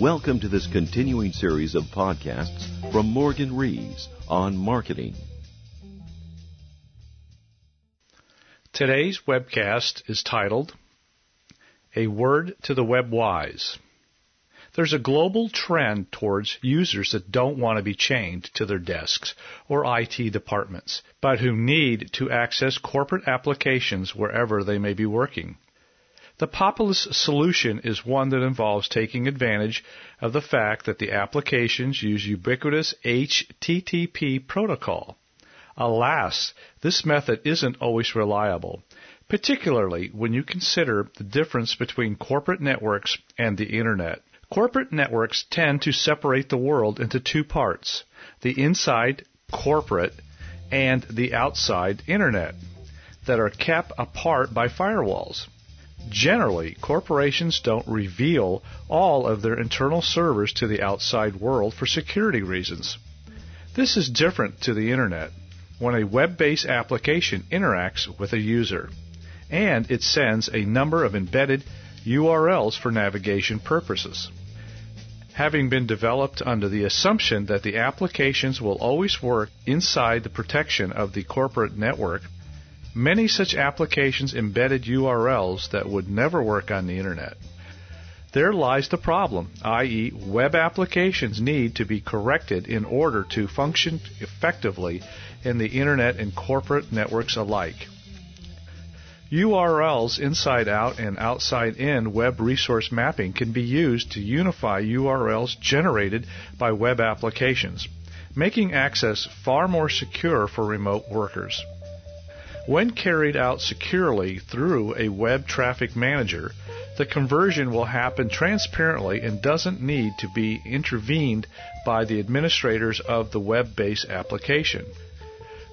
Welcome to this continuing series of podcasts from Morgan Rees on marketing. Today's webcast is titled A Word to the Web Wise. There's a global trend towards users that don't want to be chained to their desks or IT departments, but who need to access corporate applications wherever they may be working. The populist solution is one that involves taking advantage of the fact that the applications use ubiquitous HTTP protocol. Alas, this method isn't always reliable, particularly when you consider the difference between corporate networks and the Internet. Corporate networks tend to separate the world into two parts the inside corporate and the outside Internet that are kept apart by firewalls. Generally, corporations don't reveal all of their internal servers to the outside world for security reasons. This is different to the Internet when a web based application interacts with a user, and it sends a number of embedded URLs for navigation purposes. Having been developed under the assumption that the applications will always work inside the protection of the corporate network, Many such applications embedded URLs that would never work on the Internet. There lies the problem, i.e., web applications need to be corrected in order to function effectively in the Internet and corporate networks alike. URLs inside out and outside in web resource mapping can be used to unify URLs generated by web applications, making access far more secure for remote workers. When carried out securely through a web traffic manager, the conversion will happen transparently and doesn't need to be intervened by the administrators of the web based application.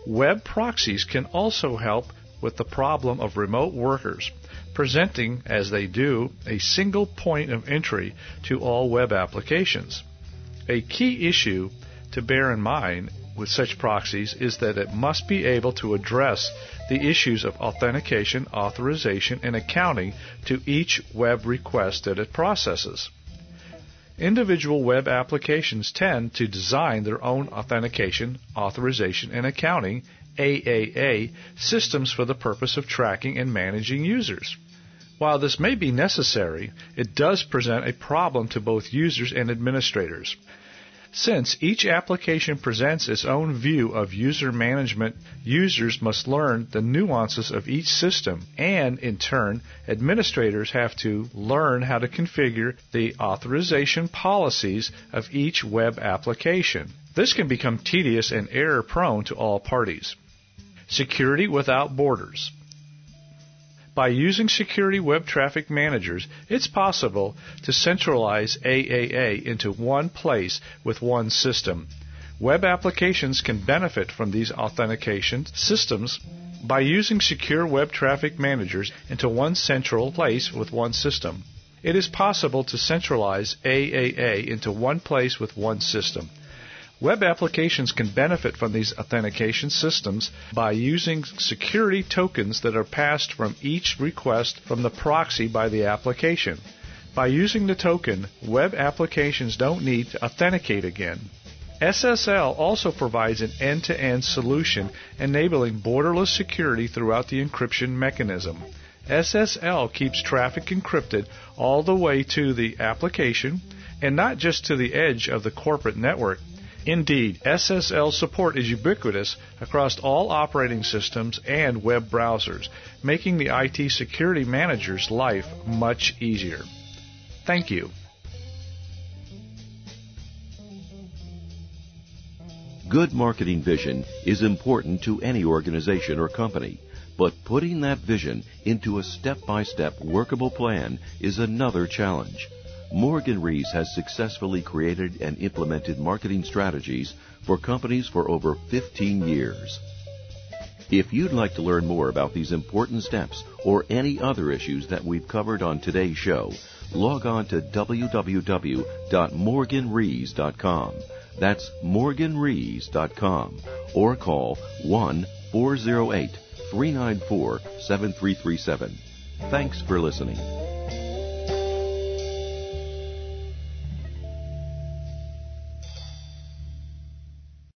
Web proxies can also help with the problem of remote workers, presenting, as they do, a single point of entry to all web applications. A key issue to bear in mind with such proxies is that it must be able to address the issues of authentication, authorization, and accounting to each web request that it processes. Individual web applications tend to design their own authentication, authorization, and accounting AAA systems for the purpose of tracking and managing users. While this may be necessary, it does present a problem to both users and administrators. Since each application presents its own view of user management, users must learn the nuances of each system, and in turn, administrators have to learn how to configure the authorization policies of each web application. This can become tedious and error prone to all parties. Security without borders. By using security web traffic managers, it's possible to centralize AAA into one place with one system. Web applications can benefit from these authentication systems by using secure web traffic managers into one central place with one system. It is possible to centralize AAA into one place with one system. Web applications can benefit from these authentication systems by using security tokens that are passed from each request from the proxy by the application. By using the token, web applications don't need to authenticate again. SSL also provides an end to end solution enabling borderless security throughout the encryption mechanism. SSL keeps traffic encrypted all the way to the application and not just to the edge of the corporate network Indeed, SSL support is ubiquitous across all operating systems and web browsers, making the IT security manager's life much easier. Thank you. Good marketing vision is important to any organization or company, but putting that vision into a step by step workable plan is another challenge. Morgan Rees has successfully created and implemented marketing strategies for companies for over 15 years. If you'd like to learn more about these important steps or any other issues that we've covered on today's show, log on to www.morganrees.com. That's morganrees.com or call 1 408 394 7337. Thanks for listening.